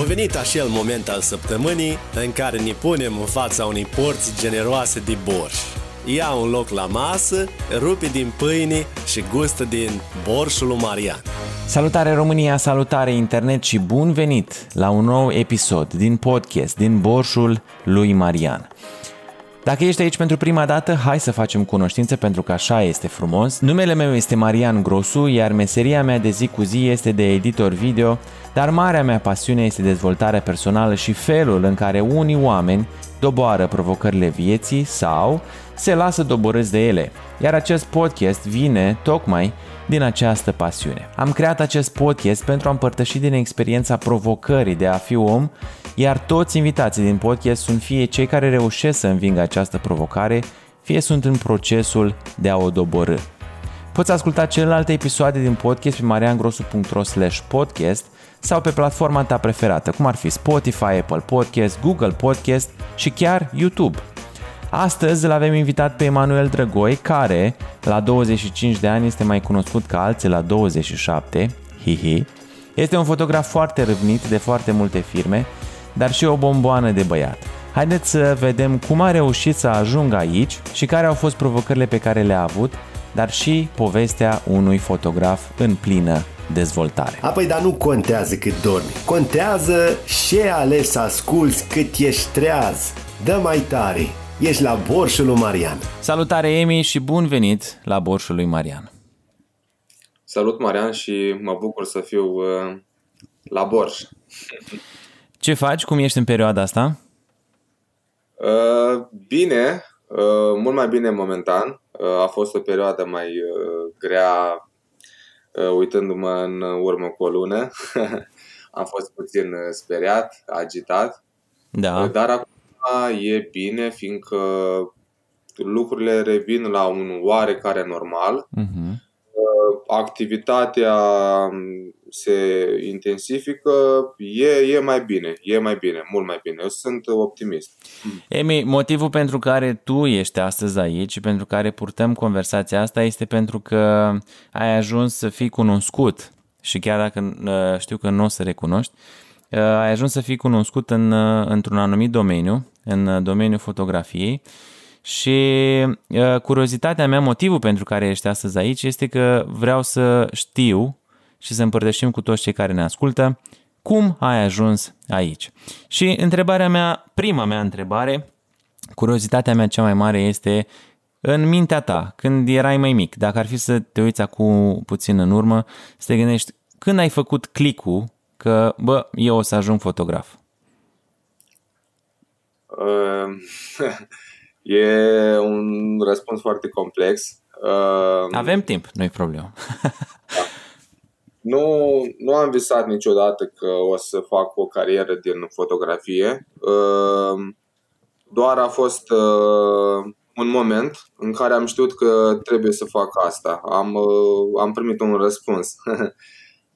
A venit acel moment al săptămânii în care ne punem în fața unei porți generoase de borș. Ia un loc la masă, rupe din pâine și gustă din borșul lui Marian. Salutare România, salutare internet și bun venit la un nou episod din podcast din Borșul lui Marian. Dacă ești aici pentru prima dată, hai să facem cunoștință pentru că așa este frumos. Numele meu este Marian Grosu, iar meseria mea de zi cu zi este de editor video, dar marea mea pasiune este dezvoltarea personală și felul în care unii oameni doboară provocările vieții sau se lasă doborâți de ele. Iar acest podcast vine tocmai din această pasiune. Am creat acest podcast pentru a împărtăși din experiența provocării de a fi om, iar toți invitații din podcast sunt fie cei care reușesc să învingă această provocare, fie sunt în procesul de a o doborâ. Poți asculta celelalte episoade din podcast pe mariangrosu.ro podcast sau pe platforma ta preferată, cum ar fi Spotify, Apple Podcast, Google Podcast și chiar YouTube. Astăzi îl avem invitat pe Emanuel Drăgoi, care la 25 de ani este mai cunoscut ca alții la 27, hihi. Este un fotograf foarte râvnit de foarte multe firme, dar și o bomboană de băiat. Haideți să vedem cum a reușit să ajungă aici și care au fost provocările pe care le-a avut, dar și povestea unui fotograf în plină dezvoltare. Apoi, dar nu contează cât dormi. Contează ce ales să asculți cât ești treaz. Dă mai tare! Ești la Borșul lui Marian. Salutare, Emi, și bun venit la Borșul lui Marian. Salut, Marian, și mă bucur să fiu uh, la Borș. Ce faci? Cum ești în perioada asta? Uh, bine, uh, mult mai bine momentan. Uh, a fost o perioadă mai uh, grea uh, uitându-mă în urmă cu o lună. Am fost puțin uh, speriat, agitat. Da. Uh, dar acum e bine, fiindcă lucrurile revin la un oarecare normal. Uh-huh. Activitatea se intensifică, e, e mai bine, e mai bine, mult mai bine. Eu sunt optimist. Emi, motivul pentru care tu ești astăzi aici și pentru care purtăm conversația asta este pentru că ai ajuns să fii cunoscut și chiar dacă uh, știu că nu o să recunoști, uh, ai ajuns să fii cunoscut în, uh, într-un anumit domeniu, în domeniul fotografiei și curiozitatea mea, motivul pentru care ești astăzi aici este că vreau să știu și să împărtășim cu toți cei care ne ascultă cum ai ajuns aici. Și întrebarea mea, prima mea întrebare, curiozitatea mea cea mai mare este în mintea ta, când erai mai mic, dacă ar fi să te uiți acum puțin în urmă, să te gândești când ai făcut clicul că, bă, eu o să ajung fotograf? Uh, e un răspuns foarte complex. Uh, Avem timp, nu-i problemă. Nu, nu am visat niciodată că o să fac o carieră din fotografie. Uh, doar a fost uh, un moment în care am știut că trebuie să fac asta. Am, uh, am primit un răspuns.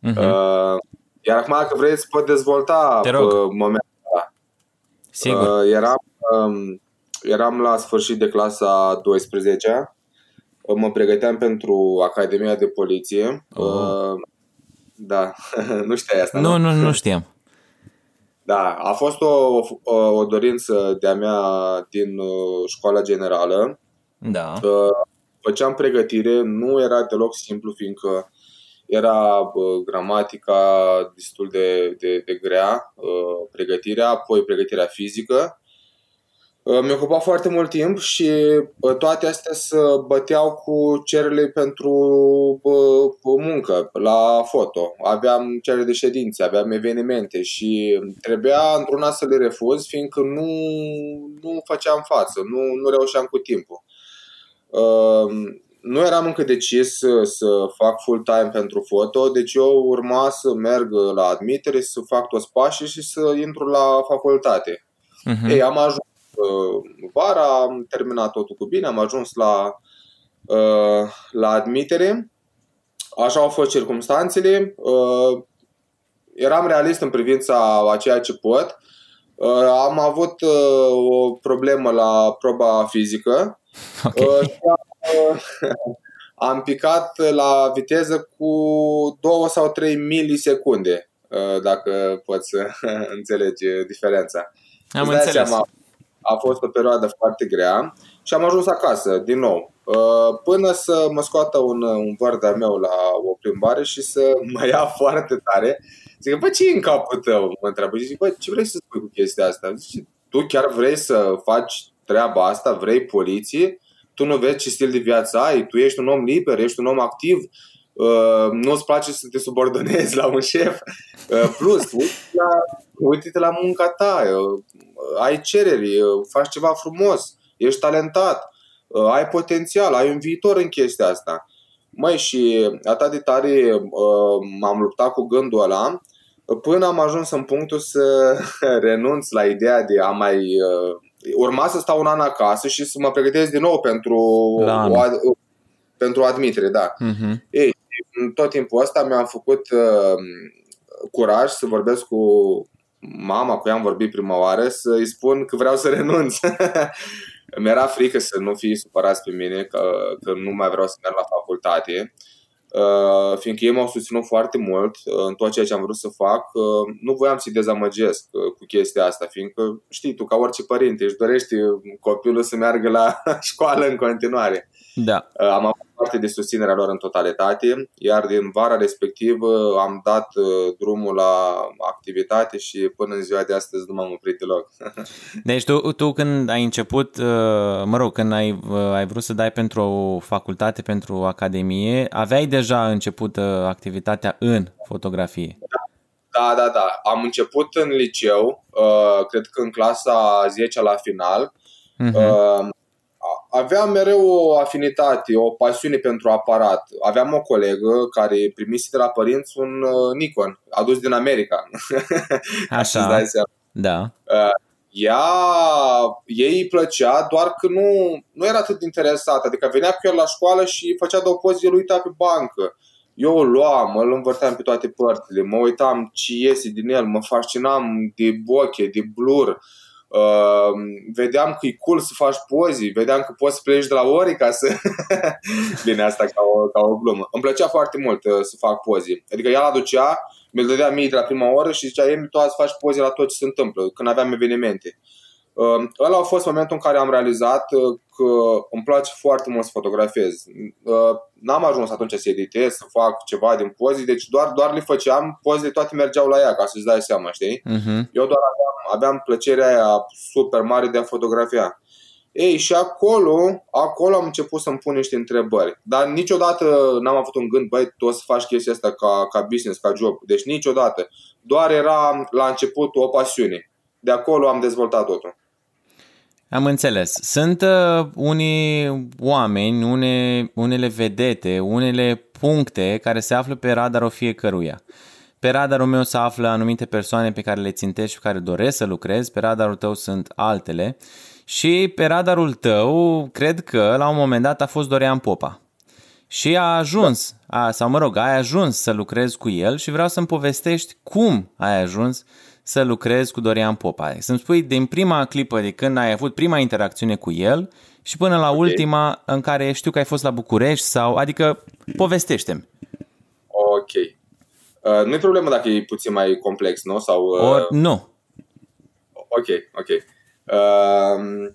Mhm. Uh, Iar acum, dacă vreți, să pot dezvolta Te rog. uh, momentul ăla. Sigur. Uh, eram, um, eram la sfârșit de clasa 12 Mă pregăteam pentru Academia de Poliție. Oh. Uh, da, nu știai asta, Nu, nu, nu știam. Da, a fost o, o, o dorință de-a mea din uh, școala generală. Da. Uh, Făceam pregătire, nu era deloc simplu, fiindcă era uh, gramatica destul de, de, de grea, uh, pregătirea, apoi pregătirea fizică. Uh, Mi-a ocupat foarte mult timp și uh, toate astea se băteau cu cererile pentru uh, muncă la foto. Aveam cerere de ședințe, aveam evenimente și trebuia într-una să le refuz, fiindcă nu, nu făceam față, nu, nu reușeam cu timpul. Uh, nu eram încă decis să, să fac full-time pentru foto, deci eu urma să merg la admitere, să fac toți pașii și să intru la facultate. Mhm. Ei, am ajuns uh, vara, am terminat totul cu bine, am ajuns la, uh, la admitere. Așa au fost circumstanțele. Uh, eram realist în privința a ceea ce pot. Uh, am avut uh, o problemă la proba fizică. Ok. Uh, și am, uh, am picat la viteză cu 2 sau 3 milisecunde. dacă poți să înțelegi diferența. Am înțeles. Seama, a fost o perioadă foarte grea și am ajuns acasă, din nou, până să mă scoată un, un văr de meu la o plimbare și să mă ia foarte tare. Zic, bă, ce e în capul tău? Mă întreabă. Zic, bă, ce vrei să spui cu chestia asta? Zic, tu chiar vrei să faci treaba asta? Vrei poliție? Tu nu vezi ce stil de viață ai? Tu ești un om liber, ești un om activ, uh, nu-ți place să te subordonezi la un șef. Uh, plus, uite la, uite-te la munca ta, uh, ai cereri, uh, faci ceva frumos, ești talentat, uh, ai potențial, ai un viitor în chestia asta. Măi, și atât de tare uh, m-am luptat cu gândul ăla până am ajuns în punctul să renunț la ideea de a mai uh, urma să stau un an acasă și să mă pregătesc din nou pentru, o, pentru admitere, da. Uh-huh. Ei, în tot timpul ăsta mi-am făcut uh, curaj să vorbesc cu mama, cu ea am vorbit prima oară, să-i spun că vreau să renunț. Mi-era frică să nu fie supărați pe mine, că, că nu mai vreau să merg la facultate. Uh, fiindcă ei m-au susținut foarte mult uh, în tot ceea ce am vrut să fac, uh, nu voiam să-i dezamăgesc cu chestia asta, fiindcă știi tu, ca orice părinte, își dorești copilul să meargă la școală în continuare. Da. Am avut parte de susținerea lor în totalitate, iar din vara respectivă am dat drumul la activitate și până în ziua de astăzi nu m-am oprit deloc. Deci tu, tu când ai început, mă rog, când ai, ai vrut să dai pentru o facultate, pentru o academie, aveai deja început activitatea în fotografie. Da, da, da. Am început în liceu, cred că în clasa 10 la final. Uh-huh aveam mereu o afinitate, o pasiune pentru aparat. Aveam o colegă care primise de la părinți un uh, Nikon, adus din America. Așa, dai seama. da. Uh, ea, ei îi plăcea, doar că nu, nu era atât interesată. Adică venea cu el la școală și făcea două poze, el uita pe bancă. Eu o luam, îl învârteam pe toate părțile, mă uitam ce iese din el, mă fascinam de boche, de blur. Uh, Uh, vedeam că e cool să faci pozi, vedeam că poți să pleci de la ori ca să... Bine, asta ca o, ca o glumă. Îmi plăcea foarte mult uh, să fac pozi. Adică ea aducea, mi-l dădea mie de la prima oră și zicea, Emi, tu azi faci poze la tot ce se întâmplă, când aveam evenimente. Uh, ăla a fost momentul în care am realizat uh, că îmi place foarte mult să fotografiez. Uh, n-am ajuns atunci să editez, să fac ceva din poze, deci doar, doar le făceam, pozele toate mergeau la ea, ca să-ți dai seama, știi? Uh-huh. Eu doar aveam, aveam plăcerea aia super mare de a fotografia. Ei, și acolo, acolo am început să-mi pun niște întrebări. Dar niciodată n-am avut un gând, băi, tu o să faci chestia asta ca, ca business, ca job. Deci niciodată. Doar era la început o pasiune. De acolo am dezvoltat totul. Am înțeles. Sunt uh, unii oameni, une, unele vedete, unele puncte care se află pe radarul fiecăruia. Pe radarul meu se află anumite persoane pe care le țintești și care doresc să lucrezi, pe radarul tău sunt altele și pe radarul tău cred că la un moment dat a fost Dorian Popa. Și a ajuns, a, sau mă rog, ai ajuns să lucrezi cu el și vreau să-mi povestești cum ai ajuns să lucrezi cu Dorian Popa. Să-mi spui din prima clipă de când ai avut prima interacțiune cu el și până la okay. ultima în care știu că ai fost la București sau, adică povestește-mi. Ok. Uh, nu e problemă dacă e puțin mai complex, nu? Sau, uh... Or, nu. Ok, ok. Uh,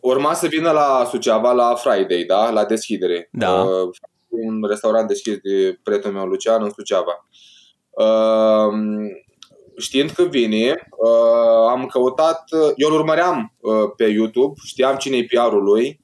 urma să vină la Suceava la Friday, da? La deschidere. Da. Uh, un restaurant deschis de prietenul meu Lucian în Suceava. Uh, știind că vine, uh, am căutat, uh, eu îl urmăream uh, pe YouTube, știam cine e PR-ul lui,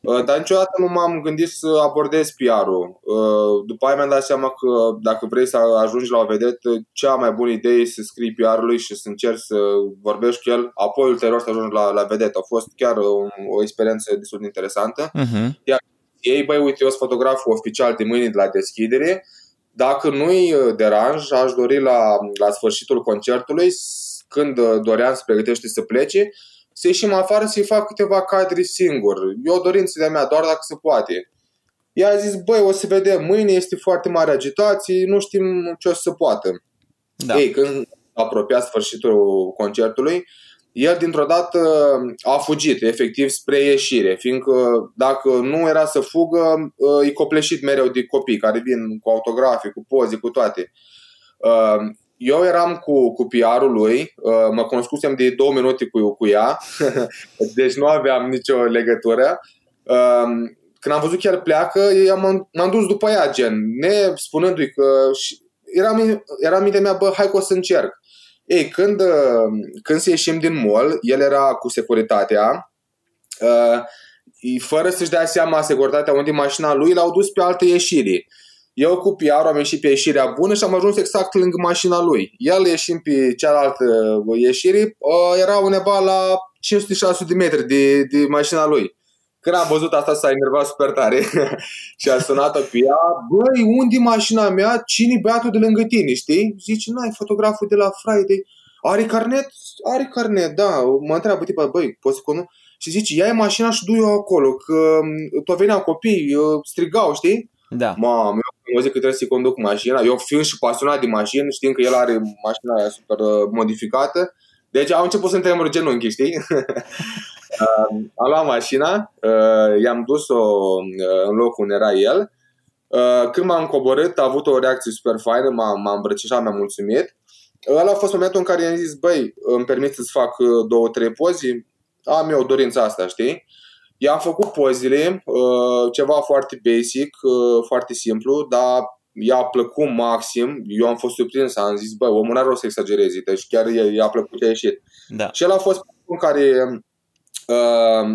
uh, dar niciodată nu m-am gândit să abordez PR-ul. Uh, după aia mi-am dat seama că dacă vrei să ajungi la o vedetă, cea mai bună idee e să scrii PR-ului și să încerci să vorbești cu el, apoi ulterior să ajungi la, la vedetă. A fost chiar o, o experiență destul de interesantă. Uh-huh. Iar ei, băi, uite, eu sunt fotograful oficial de mâine de la deschidere, dacă nu-i uh, deranj, aș dori la, la sfârșitul concertului, când uh, Dorian se pregătește să plece, să ieșim afară să-i fac câteva cadre singur. E o dorință de-a mea, doar dacă se poate. Ea a zis, băi, o să vedem, mâine este foarte mare agitație, nu știm ce o să se poată. Da. Ei, când a apropiat sfârșitul concertului, el dintr-o dată a fugit efectiv spre ieșire, fiindcă dacă nu era să fugă, e copleșit mereu de copii care vin cu autografe, cu poze, cu toate. Uh, eu eram cu, cu PR-ul lui, uh, mă cunoscusem de două minute cu, cu ea, deci nu aveam nicio legătură. Uh, când am văzut că el pleacă, m-am, m-am dus după ea, gen, ne spunându-i că era, era mintea mea, bă, hai că o să încerc. Ei, când, când să ieșim din mall, el era cu securitatea, uh, fără să-și dea seama securitatea unde e mașina lui, l-au dus pe alte ieșiri. Eu cu PR am ieșit pe ieșirea bună și am ajuns exact lângă mașina lui. El ieșind pe cealaltă ieșire, uh, era undeva la 500-600 de metri de, de mașina lui. Când am văzut asta s-a enervat super tare și a sunat-o pe ea, băi, unde mașina mea? Cine băiatul de lângă tine, știi? Zice, n-ai fotograful de la Friday. Are carnet? Are carnet, da. Mă întreabă tipa, băi, poți să cunosc? Și zice, ia mașina și du-i acolo, că mm, tu veneau copii, strigau, știi? Da. Mamă, eu zic că trebuie să-i conduc mașina. Eu fiind și pasionat de mașini, știind că el are mașina aia super uh, modificată, deci au început să-mi tremur genunchi, știi? uh, am luat mașina, uh, i-am dus-o uh, în locul unde era el. Uh, când m-am coborât, a avut o reacție super faină, m-a, m-a îmbrățișat, mi-a mulțumit. Ăla a fost momentul în care i-am zis, băi, îmi permit să-ți fac uh, două, trei pozi, am eu dorința asta, știi? I-am făcut pozele, uh, ceva foarte basic, uh, foarte simplu, dar i-a plăcut maxim, eu am fost surprins, am zis, bă, omul n-are rost să exagerezi, deci chiar i-a plăcut ce a ieșit. Da. Și el a fost în care, uh,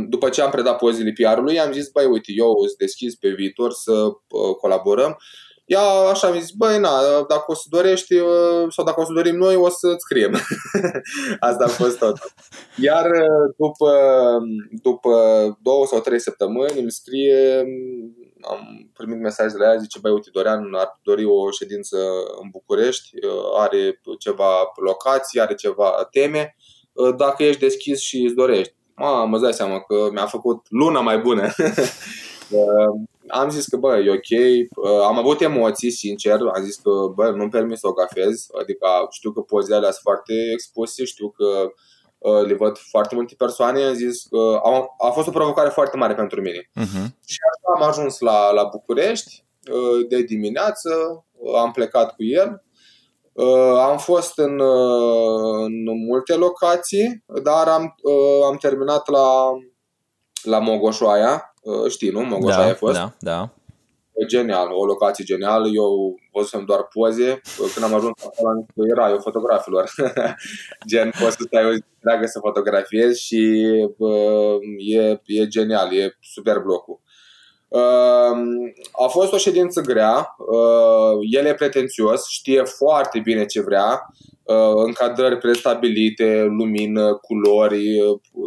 după ce am predat pozele PR-ului, am zis, băi, uite, eu îți deschis pe viitor să uh, colaborăm. Ea așa mi-a zis, băi, na, dacă o să dorești uh, sau dacă o să dorim noi, o să-ți scriem. Asta a fost tot. Iar după, după două sau trei săptămâni îmi scrie am primit mesaj de la ea, zice, băi, uite, Dorian ar dori o ședință în București, are ceva locații, are ceva teme, dacă ești deschis și îți dorești. Ma, mă dai seama că mi-a făcut luna mai bună. am zis că, bă, e ok, am avut emoții, sincer, am zis că, bă, nu-mi permis să o gafez, adică știu că pozele alea sunt foarte expuse, știu că Uh, le văd foarte multe persoane, am zis că a, a fost o provocare foarte mare pentru mine. Uh-huh. Și așa am ajuns la, la București uh, de dimineață, uh, am plecat cu el, am fost în, în multe locații, dar am, am terminat la, la Mogoșoaia, știi, nu? Mogoșoaia da, a fost. Da, da genial, o locație genială. Eu văzusem doar poze. Când am ajuns acolo, era eu fotografilor. Gen, poți să stai o zi întreagă să fotografiezi și bă, e, e genial, e super blocul. Uh, a fost o ședință grea, uh, el e pretențios, știe foarte bine ce vrea, uh, încadrări prestabilite, lumină, culori,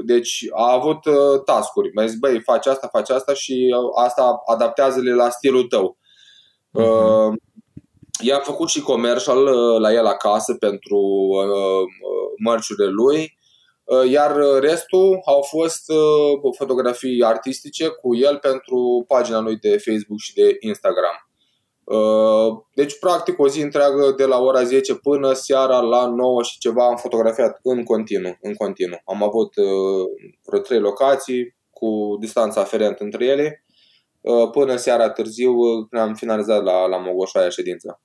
deci a avut uh, tascuri. Mi-a zis, băi, faci asta, faci asta și asta adaptează-le la stilul tău. Uh-huh. I-am făcut și commercial uh, la el acasă pentru uh, mărciurile lui Uh, iar restul au fost uh, fotografii artistice cu el pentru pagina lui de Facebook și de Instagram. Uh, deci, practic, o zi întreagă de la ora 10 până seara la 9 și ceva am fotografiat în continuu. În continuu. Am avut vreo trei locații cu distanța aferentă între ele până seara târziu când am finalizat la, la Mogoșaia ședința.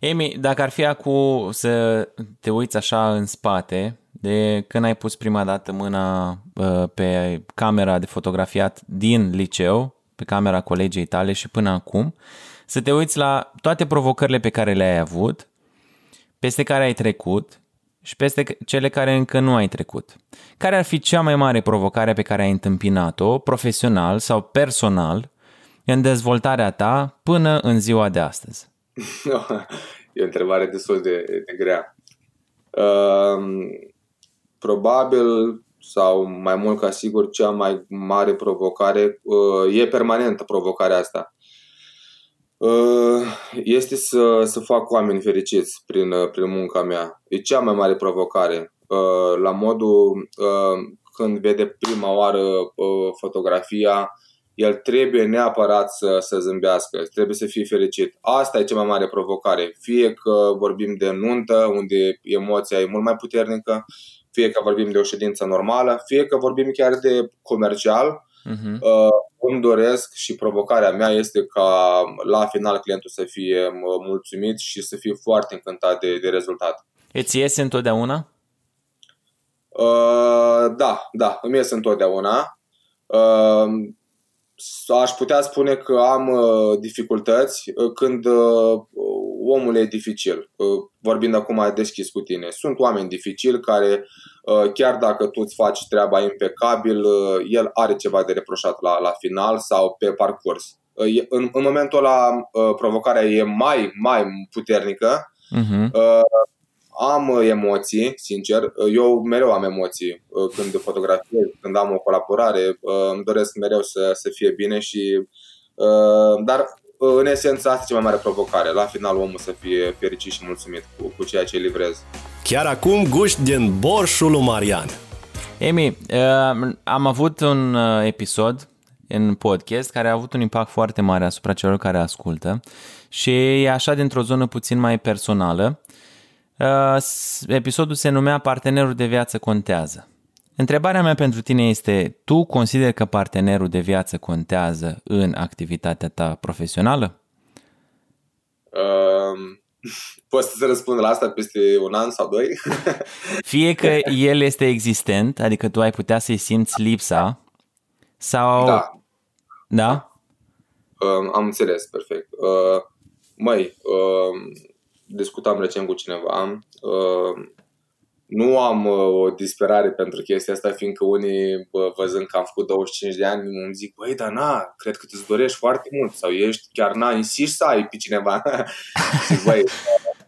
Emi, dacă ar fi acum să te uiți așa în spate, de când ai pus prima dată mâna pe camera de fotografiat din liceu, pe camera colegii tale și până acum, să te uiți la toate provocările pe care le-ai avut, peste care ai trecut și peste cele care încă nu ai trecut. Care ar fi cea mai mare provocare pe care ai întâmpinat-o, profesional sau personal, în dezvoltarea ta până în ziua de astăzi? e o întrebare destul de, de grea. Uh, probabil sau mai mult ca sigur cea mai mare provocare uh, e permanentă provocarea asta. Uh, este să, să fac oameni fericiți prin, uh, prin munca mea. E cea mai mare provocare. La modul când vede prima oară fotografia, el trebuie neapărat să, să zâmbească, trebuie să fie fericit. Asta e cea mai mare provocare. Fie că vorbim de nuntă, unde emoția e mult mai puternică, fie că vorbim de o ședință normală, fie că vorbim chiar de comercial, uh-huh. îmi doresc și provocarea mea este ca la final clientul să fie mulțumit și să fie foarte încântat de, de rezultat. Îți iese întotdeauna? Uh, da, da, îmi iese întotdeauna. Uh, aș putea spune că am uh, dificultăți uh, când uh, omul e dificil. Uh, vorbind acum deschis cu tine. Sunt oameni dificili care, uh, chiar dacă tu îți faci treaba impecabil, uh, el are ceva de reproșat la, la final sau pe parcurs. Uh, în, în momentul ăla, uh, provocarea e mai, mai puternică. Uh-huh. Uh, am uh, emoții, sincer. Uh, eu mereu am emoții uh, când fotografiez, când am o colaborare. Îmi doresc mereu să, să fie bine și. Dar în esență asta e cea mai mare provocare. La final omul să fie fericit și mulțumit cu, cu ceea ce livrez. Chiar acum guști din borșul lui Marian. Emi, am avut un episod în podcast care a avut un impact foarte mare asupra celor care ascultă și e așa dintr-o zonă puțin mai personală Uh, episodul se numea Partenerul de viață contează. Întrebarea mea pentru tine este, tu consideri că partenerul de viață contează în activitatea ta profesională? Uh, poți să răspund la asta peste un an sau doi? Fie că el este existent, adică tu ai putea să-i simți lipsa, sau... Da. Da? Uh, am înțeles, perfect. Uh, măi, uh, discutam recent cu cineva, uh, nu am uh, o disperare pentru chestia asta, fiindcă unii, văzând că am făcut 25 de ani, îmi zic, băi, dar na, cred că îți dorești foarte mult sau ești chiar, na, insiști să ai pe cineva. zic, băi,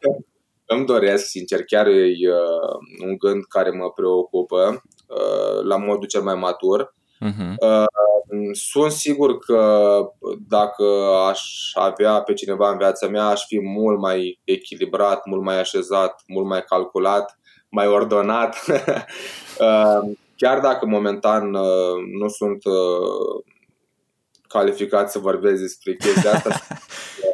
îmi doresc, sincer, chiar e uh, un gând care mă preocupă uh, la modul cel mai matur. Uh-huh. Uh, sunt sigur că dacă aș avea pe cineva în viața mea, aș fi mult mai echilibrat, mult mai așezat, mult mai calculat, mai ordonat. Uh, chiar dacă momentan uh, nu sunt uh, calificat să vorbesc despre chestia asta, Eh,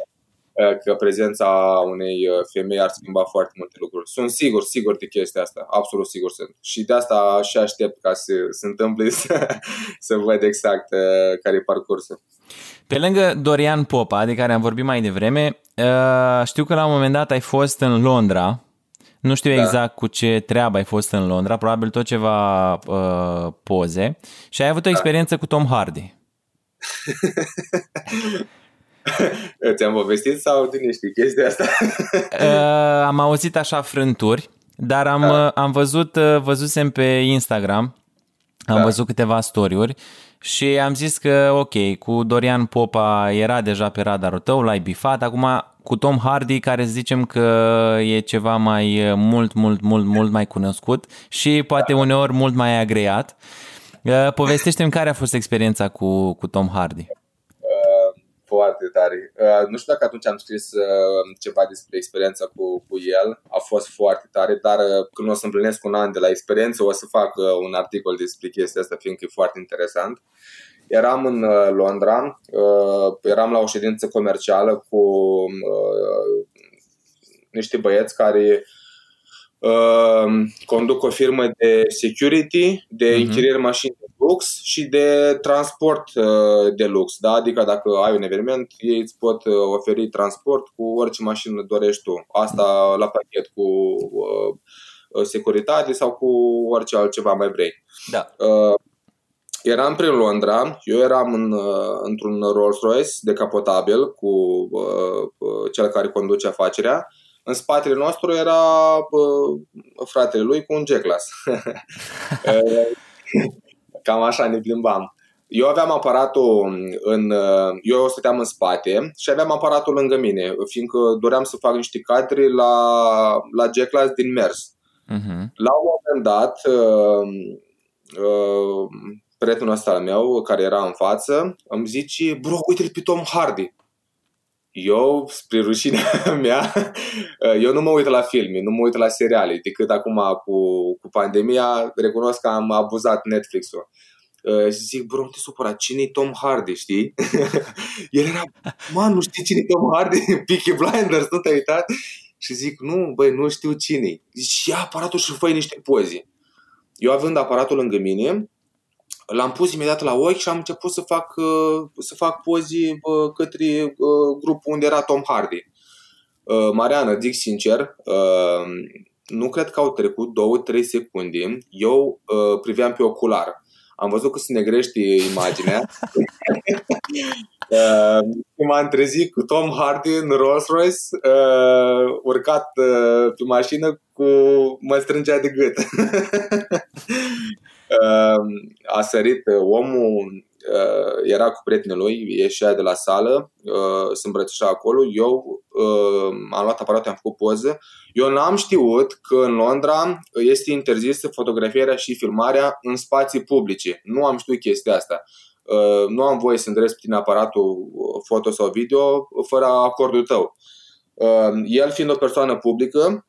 că prezența unei eh, femei ar schimba foarte multe lucruri. Sunt sigur, sigur de chestia asta, absolut sigur sunt. Și de asta și aștept ca să se întâmple să, să văd exact eh, care e parcursul. Pe lângă Dorian Popa, de care am vorbit mai devreme, știu că la un moment dat ai fost în Londra, nu știu da. exact cu ce treabă ai fost în Londra, probabil tot ceva uh, poze și ai avut o da. experiență da. cu Tom Hardy. Ți-am povestit sau tu nu știi chestia asta? uh, am auzit așa frânturi, dar am, da. Uh, am văzut, uh, văzusem pe Instagram, am da. văzut câteva story-uri și am zis că ok, cu Dorian Popa era deja pe radarul tău, l-ai bifat, acum cu Tom Hardy, care zicem că e ceva mai uh, mult, mult, mult, mult mai cunoscut și poate da. uneori mult mai agreat. Povestește-mi care a fost experiența cu, cu Tom Hardy foarte tare. Uh, nu știu dacă atunci am scris uh, ceva despre experiența cu, cu el, a fost foarte tare, dar uh, când o să împlinesc un an de la experiență, o să fac uh, un articol despre chestia asta, fiindcă e foarte interesant. Eram în uh, Londra, uh, eram la o ședință comercială cu uh, niște băieți care uh, Uh, conduc o firmă de security, de uh-huh. închiriere mașini de lux și de transport uh, de lux. Da? Adică dacă ai un eveniment, ei îți pot uh, oferi transport cu orice mașină dorești tu. Asta la pachet cu uh, uh, securitate sau cu orice altceva mai vrei. Da. Uh, eram prin Londra, eu eram în, uh, într-un Rolls-Royce decapotabil cu uh, uh, cel care conduce afacerea în spatele nostru era uh, fratele lui cu un G-Class. Cam așa ne plimbam. Eu aveam aparatul în. Eu stăteam în spate și aveam aparatul lângă mine, fiindcă doream să fac niște cadre la, la G-Class din mers. Uh-huh. La un moment dat, uh, uh, prietenul ăsta al meu, care era în față, îmi zice, bro, uite-l pe Tom Hardy. Eu, spre rușinea mea, eu nu mă uit la filme, nu mă uit la seriale, decât acum cu, cu pandemia, recunosc că am abuzat Netflix-ul. Uh, și zic, bro, nu te supăra, cine e Tom Hardy, știi? El era, man, nu știi cine e Tom Hardy? Peaky Blinders, nu te-ai uitat? Și zic, nu, băi, nu știu cine Zici, ia aparatul și fă niște poze. Eu având aparatul lângă mine, l-am pus imediat la ochi și am început să fac, uh, să fac pozi uh, către uh, grupul unde era Tom Hardy. Mariana, zic sincer, nu cred că au trecut 2-3 secunde. Eu priveam pe ocular. Am văzut că se negrește imaginea. m-am trezit cu Tom Hardy în Rolls Royce, urcat pe mașină cu mă strângea de gât. a sărit uh, omul, uh, era cu prietenul lui, ieșea de la sală, uh, se îmbrățișa acolo, eu am luat aparatul, am făcut poză. Eu n-am știut că în Londra este interzisă fotografierea și filmarea în spații publice. Nu am știut chestia asta. Nu am voie să îndresc prin aparatul foto sau video fără acordul tău. El fiind o persoană publică,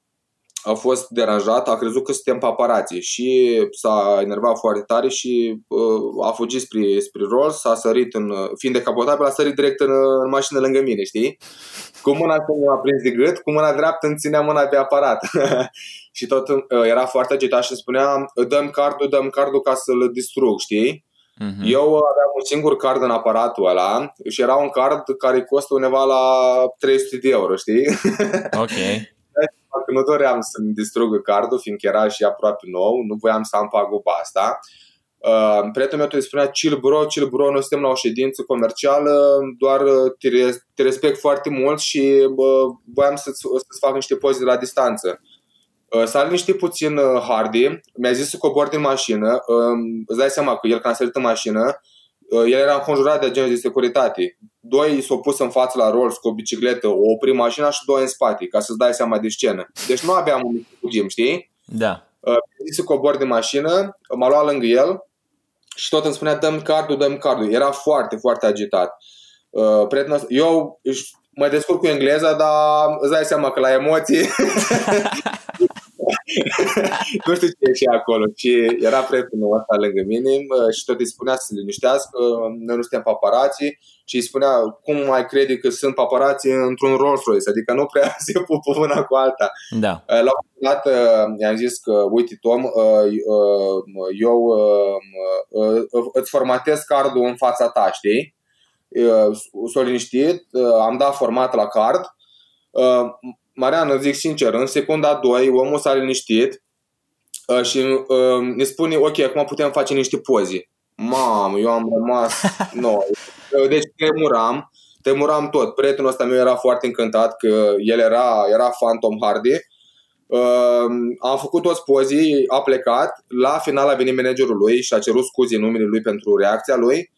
a fost deranjat, a crezut că suntem paparații și s-a enervat foarte tare și uh, a fugit spre, spre Rolls, s-a sărit în, fiind decapotabil, a sărit direct în, în mașină lângă mine, știi? Cu mâna stângă m-a prins de gât, cu mâna dreaptă îmi ținea mâna pe aparat. și tot uh, era foarte agitat și spunea, dăm cardul, dăm cardul ca să-l distrug, știi? Uh-huh. Eu aveam un singur card în aparatul ăla și era un card care costă undeva la 300 de euro, știi? Ok că nu doream să-mi distrugă cardul, fiindcă era și aproape nou, nu voiam să am paguba asta. Uh, prietenul meu te spunea, chill bro, chill bro, noi suntem la o ședință comercială, doar uh, te, te respect foarte mult și uh, voiam să-ți, să-ți fac niște poze de la distanță. Uh, s-a liniștit puțin uh, Hardy, mi-a zis să cobor din mașină, uh, îți dai seama că el când a sărit în mașină, uh, el era înconjurat de agenți de securitate doi s-au pus în față la Rolls cu o bicicletă, o opri mașina și doi în spate, ca să-ți dai seama de scenă. Deci nu aveam un fugim, știi? Da. Uh, să cobor de mașină, m-a luat lângă el și tot îmi spunea dăm cardul, dăm cardul. Era foarte, foarte agitat. Uh, prietenul eu mă descurc cu engleza, dar îți dai seama că la emoții nu știu ce e și acolo, ci era prietenul ăsta lângă mine și tot îi spunea să se liniștească, noi nu suntem paparații și îi spunea cum mai crede că sunt paparații într-un Rolls Royce, adică nu prea se pupă una cu alta. Da. La un dat i-am zis că, uite Tom, eu îți formatez cardul în fața ta, știi? S-a liniștit, am dat format la card, Marian, zic sincer, în secunda 2 omul s-a liniștit uh, și uh, ne spune, ok, acum putem face niște poze. Mamă, eu am rămas... no. Deci tremuram, tremuram tot. Prietenul ăsta meu era foarte încântat că el era, era fan Tom Hardy. Uh, am făcut toți pozii, a plecat. La final a venit managerul lui și a cerut scuze în numele lui pentru reacția lui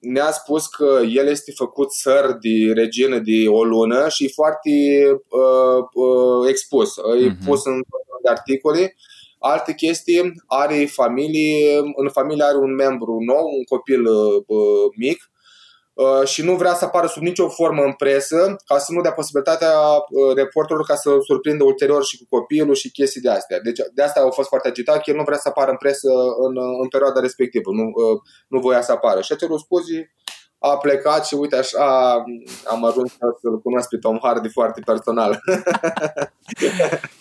ne-a spus că el este făcut săr de regină de o lună și foarte uh, uh, expus. Uh-huh. E mhm. pus în de articole. Alte chestii, are familie, în familie are un membru nou, un copil uh, mic Uh, și nu vrea să apară sub nicio formă în presă ca să nu dea posibilitatea uh, reporterilor ca să surprindă ulterior și cu copilul și chestii de astea. Deci de asta au fost foarte agitat, că el nu vrea să apară în presă în, în perioada respectivă, nu, uh, nu voia să apară. Și a cerut scuze, a plecat și uite așa am ajuns să-l cunosc pe Tom Hardy foarte personal.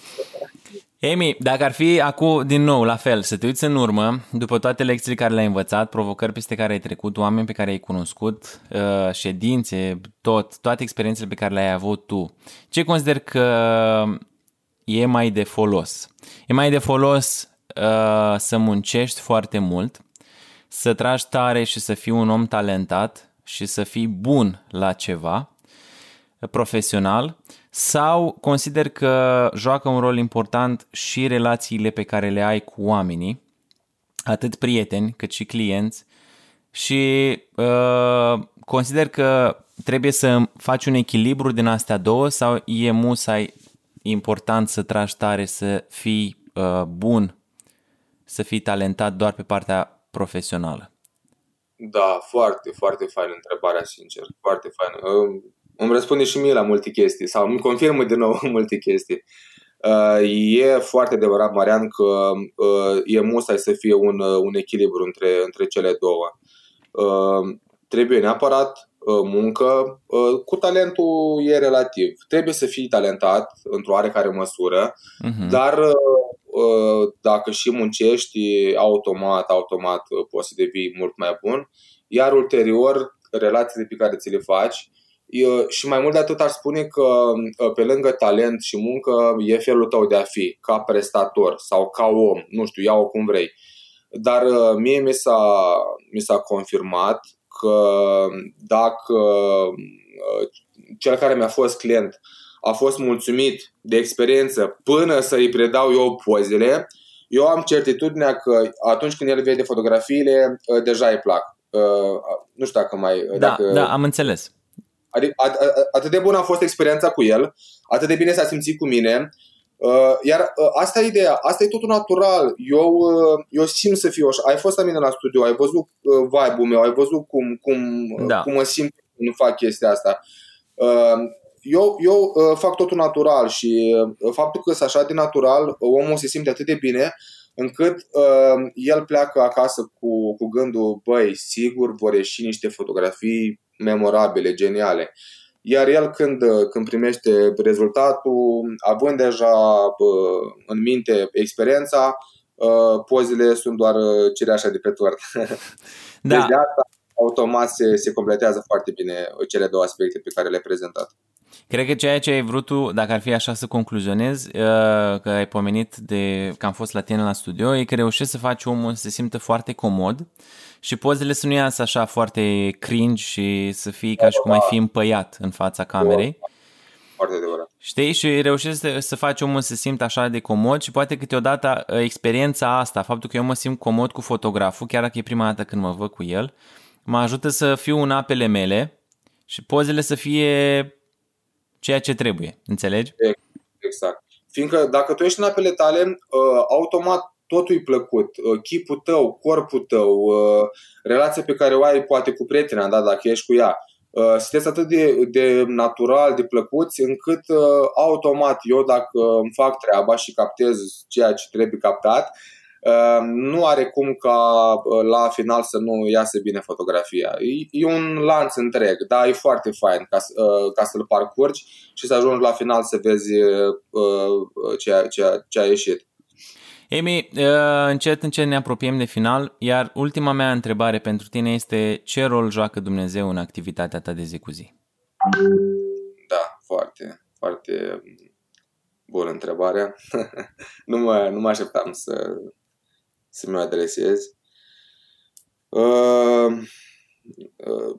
Amy, dacă ar fi acum din nou la fel, să te uiți în urmă, după toate lecțiile care le-ai învățat, provocări peste care ai trecut, oameni pe care ai cunoscut, uh, ședințe, tot, toate experiențele pe care le-ai avut tu, ce consider că e mai de folos? E mai de folos uh, să muncești foarte mult, să tragi tare și să fii un om talentat și să fii bun la ceva profesional sau consider că joacă un rol important și relațiile pe care le ai cu oamenii, atât prieteni cât și clienți și uh, consider că trebuie să faci un echilibru din astea două sau e musai important să tragi tare, să fii uh, bun, să fii talentat doar pe partea profesională? Da, foarte, foarte fain întrebarea, sincer. Foarte fain îmi răspunde și mie la multe chestii sau îmi confirmă din nou multe chestii. Uh, e foarte adevărat, Marian, că uh, e musai să fie un, uh, un echilibru între, între cele două. Trebuie neapărat muncă. Cu talentul e relativ. Trebuie să fii talentat într-o oarecare măsură, uh-huh. dar dacă și muncești, automat, automat poți să devii mult mai bun. Iar ulterior, relațiile pe care ți le faci, și mai mult de atât ar spune că pe lângă talent și muncă e felul tău de a fi, ca prestator sau ca om, nu știu, ia-o cum vrei. Dar mie mi s-a, mi s-a confirmat că dacă cel care mi-a fost client a fost mulțumit de experiență până să îi predau eu pozele, eu am certitudinea că atunci când el vede fotografiile, deja îi plac. Nu știu dacă mai... Da, dacă... da, am înțeles. Adică atât de bună a fost experiența cu el, atât de bine s-a simțit cu mine, iar asta e ideea, asta e totul natural. Eu, eu simt să fiu așa. Ai fost la mine la studio, ai văzut vibe-ul meu, ai văzut cum, cum, da. cum mă simt când fac chestia asta. Eu, eu fac totul natural și faptul că sunt așa de natural, omul se simte atât de bine încât uh, el pleacă acasă cu, cu gândul, băi, sigur vor ieși niște fotografii memorabile, geniale. Iar el când, când primește rezultatul, având deja uh, în minte experiența, uh, pozele sunt doar cireașa de pe tort. Da. Deci de asta automat se, se completează foarte bine cele două aspecte pe care le-ai prezentat. Cred că ceea ce ai vrut tu, dacă ar fi așa să concluzionezi, uh, că ai pomenit de că am fost la tine la studio, e că reușești să faci omul să se simtă foarte comod și pozele să nu iasă așa foarte cringe și să fii ca și cum ai fi împăiat în fața camerei. Foarte adevărat. Știi? Și reușești să, să faci omul să se simtă așa de comod și poate câteodată uh, experiența asta, faptul că eu mă simt comod cu fotograful, chiar dacă e prima dată când mă văd cu el, mă ajută să fiu în apele mele și pozele să fie ceea ce trebuie. Înțelegi? Exact. Fiindcă dacă tu ești în apele tale, uh, automat totul e plăcut. Uh, chipul tău, corpul tău, uh, relația pe care o ai poate cu prietena, da, dacă ești cu ea, sunteți atât de, de natural, de plăcuți, încât automat eu dacă îmi fac treaba și captez ceea ce trebuie captat, Ehm, nu are cum ca la final să nu iasă bine fotografia. E, un lanț întreg, dar e foarte fain ca, ă, ca să-l parcurgi și să ajungi la final să vezi ce, ce, ce a ieșit. Emi, ă, încet, încet ne apropiem de final, iar ultima mea întrebare pentru tine este ce rol joacă Dumnezeu în activitatea ta de zi cu zi? Da, foarte, foarte bună întrebare. nu, mă, nu mă așteptam să, să mi-o adresez. Uh, uh,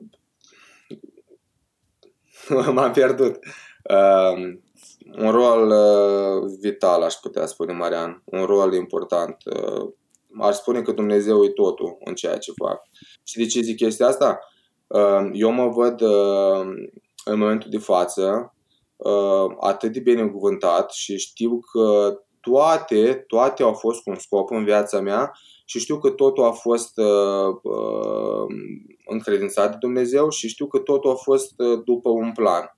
m-am pierdut. Uh, un rol uh, vital, aș putea spune, Marian. Un rol important. Uh, aș spune că Dumnezeu e totul în ceea ce fac. Și de ce zic chestia asta? Uh, eu mă văd uh, în momentul de față uh, atât de binecuvântat și știu că toate, toate au fost cu un scop în viața mea și știu că totul a fost uh, uh, încredințat de Dumnezeu și știu că totul a fost uh, după un plan.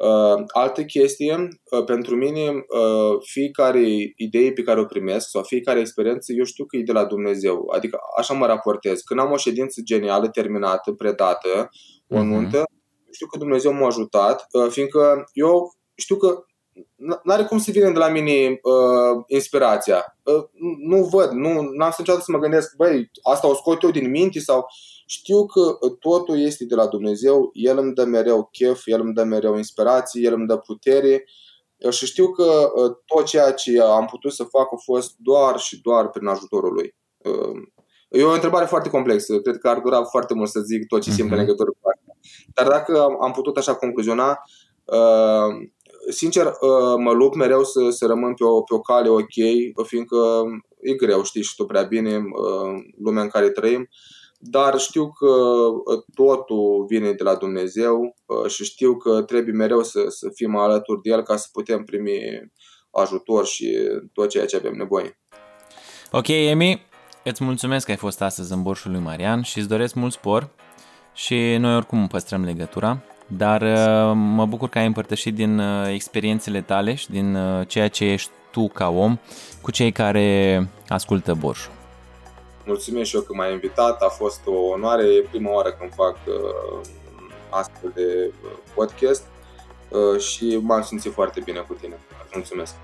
Uh, altă chestie, uh, pentru mine, uh, fiecare idee pe care o primesc sau fiecare experiență, eu știu că e de la Dumnezeu. Adică așa mă raportez. Când am o ședință genială, terminată, predată, o mhm. nuntă, uh-huh. știu că Dumnezeu m-a ajutat, uh, fiindcă eu știu că n-are cum să vină de la mine uh, inspirația. Uh, nu văd, nu am să niciodată să mă gândesc, băi, asta o scot eu din minte sau știu că uh, totul este de la Dumnezeu, El îmi dă mereu chef, El îmi dă mereu inspirație, El îmi dă putere uh, și știu că uh, tot ceea ce am putut să fac a fost doar și doar prin ajutorul Lui. Uh, E o întrebare foarte complexă. Cred că ar dura foarte mult să zic tot ce simt mm-hmm. în mhm. legătură cu asta. Dar dacă am, am putut așa concluziona, uh, sincer, uh, mă lupt mereu să, să rămân pe o, pe o cale ok, fiindcă e greu, știi și tu prea bine uh, lumea în care trăim, dar știu că uh, totul vine de la Dumnezeu și știu că trebuie mereu să, să fim alături de El ca să putem primi ajutor și tot ceea ce avem nevoie. Ok, Emi, îți mulțumesc că ai fost astăzi în borșul lui Marian și îți doresc mult spor și noi oricum păstrăm legătura. Dar uh, mă bucur că ai împărtășit din uh, experiențele tale și din uh, ceea ce ești tu ca om cu cei care ascultă Borș. Mulțumesc și eu că m-ai invitat, a fost o onoare, e prima oară când fac astfel de podcast și m-am simțit foarte bine cu tine. Mulțumesc!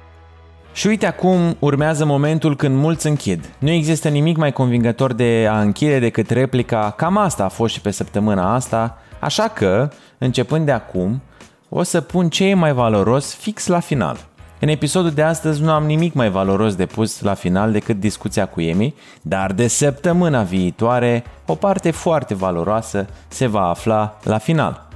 Și uite acum urmează momentul când mulți închid. Nu există nimic mai convingător de a închide decât replica cam asta a fost și pe săptămâna asta, așa că, începând de acum, o să pun ce e mai valoros fix la final. În episodul de astăzi nu am nimic mai valoros de pus la final decât discuția cu Emi, dar de săptămâna viitoare o parte foarte valoroasă se va afla la final.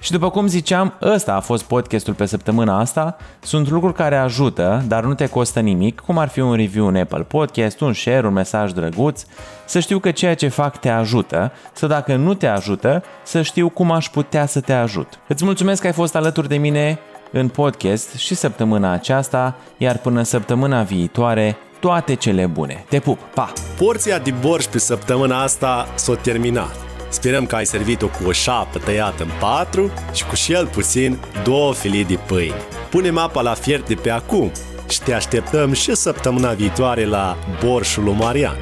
Și după cum ziceam, ăsta a fost podcastul pe săptămâna asta. Sunt lucruri care ajută, dar nu te costă nimic, cum ar fi un review în Apple Podcast, un share, un mesaj drăguț, să știu că ceea ce fac te ajută, sau dacă nu te ajută, să știu cum aș putea să te ajut. Îți mulțumesc că ai fost alături de mine în podcast și săptămâna aceasta, iar până săptămâna viitoare, toate cele bune. Te pup, pa! Porția de borș pe săptămâna asta s-a terminat. Sperăm că ai servit-o cu o șapă tăiată în patru și cu cel puțin două filii de pâine. Punem apa la fiert de pe acum și te așteptăm și săptămâna viitoare la Borșul lui Marian.